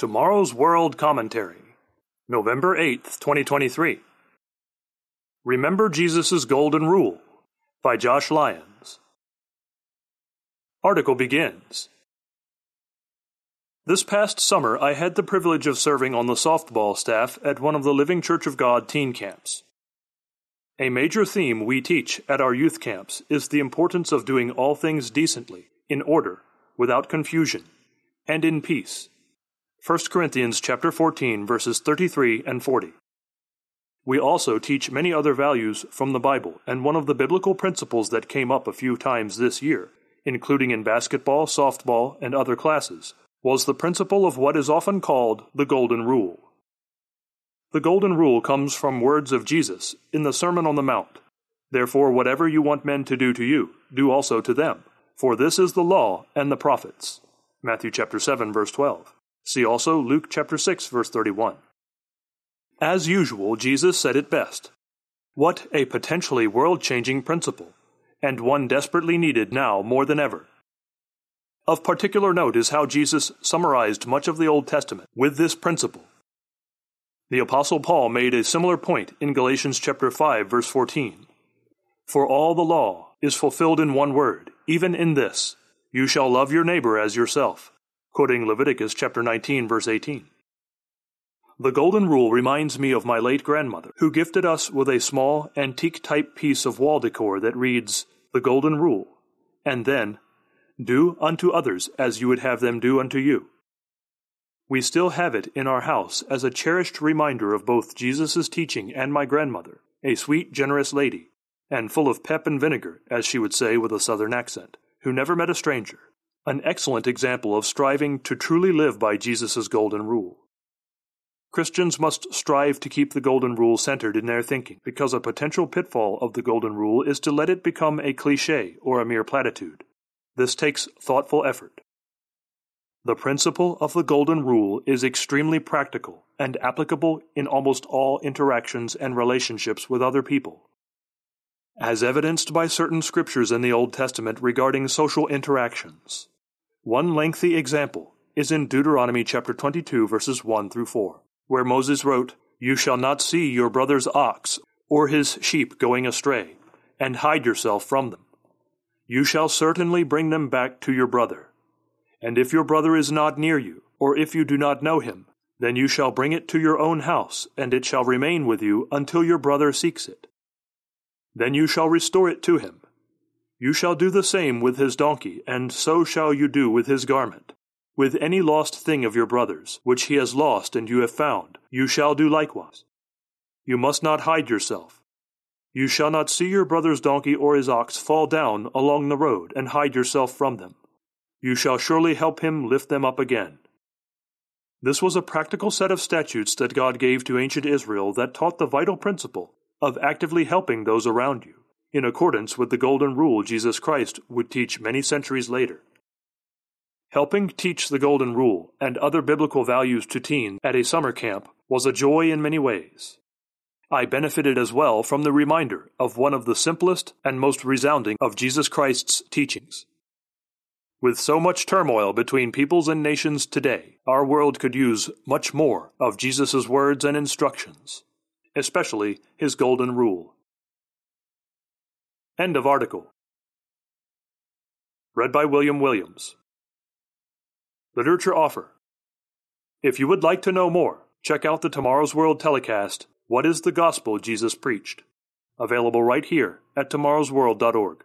Tomorrow's World Commentary, November 8th, 2023. Remember Jesus' Golden Rule by Josh Lyons. Article begins. This past summer, I had the privilege of serving on the softball staff at one of the Living Church of God teen camps. A major theme we teach at our youth camps is the importance of doing all things decently, in order, without confusion, and in peace 1 Corinthians chapter 14 verses 33 and 40. We also teach many other values from the Bible, and one of the biblical principles that came up a few times this year, including in basketball, softball, and other classes, was the principle of what is often called the Golden Rule. The Golden Rule comes from words of Jesus in the Sermon on the Mount. Therefore, whatever you want men to do to you, do also to them, for this is the law and the prophets. Matthew chapter 7 verse 12. See also Luke chapter 6 verse 31. As usual, Jesus said it best. What a potentially world-changing principle, and one desperately needed now more than ever. Of particular note is how Jesus summarized much of the Old Testament with this principle. The apostle Paul made a similar point in Galatians chapter 5 verse 14. For all the law is fulfilled in one word, even in this, you shall love your neighbor as yourself quoting Leviticus chapter 19 verse 18. The golden rule reminds me of my late grandmother, who gifted us with a small antique type piece of wall decor that reads, The Golden Rule, and then, Do unto others as you would have them do unto you. We still have it in our house as a cherished reminder of both Jesus' teaching and my grandmother, a sweet, generous lady, and full of pep and vinegar, as she would say with a southern accent, who never met a stranger, an excellent example of striving to truly live by Jesus' golden rule. Christians must strive to keep the golden rule centered in their thinking, because a potential pitfall of the golden rule is to let it become a cliche or a mere platitude. This takes thoughtful effort. The principle of the golden rule is extremely practical and applicable in almost all interactions and relationships with other people. As evidenced by certain scriptures in the Old Testament regarding social interactions, one lengthy example is in Deuteronomy chapter 22 verses 1 through 4, where Moses wrote, You shall not see your brother's ox or his sheep going astray, and hide yourself from them. You shall certainly bring them back to your brother. And if your brother is not near you, or if you do not know him, then you shall bring it to your own house, and it shall remain with you until your brother seeks it. Then you shall restore it to him, you shall do the same with his donkey, and so shall you do with his garment. With any lost thing of your brother's, which he has lost and you have found, you shall do likewise. You must not hide yourself. You shall not see your brother's donkey or his ox fall down along the road and hide yourself from them. You shall surely help him lift them up again. This was a practical set of statutes that God gave to ancient Israel that taught the vital principle of actively helping those around you in accordance with the golden rule Jesus Christ would teach many centuries later. Helping teach the golden rule and other biblical values to teens at a summer camp was a joy in many ways. I benefited as well from the reminder of one of the simplest and most resounding of Jesus Christ's teachings. With so much turmoil between peoples and nations today, our world could use much more of Jesus' words and instructions, especially his golden rule. End of article. Read by William Williams. Literature offer. If you would like to know more, check out the Tomorrow's World telecast, What is the Gospel Jesus Preached? Available right here at tomorrowsworld.org.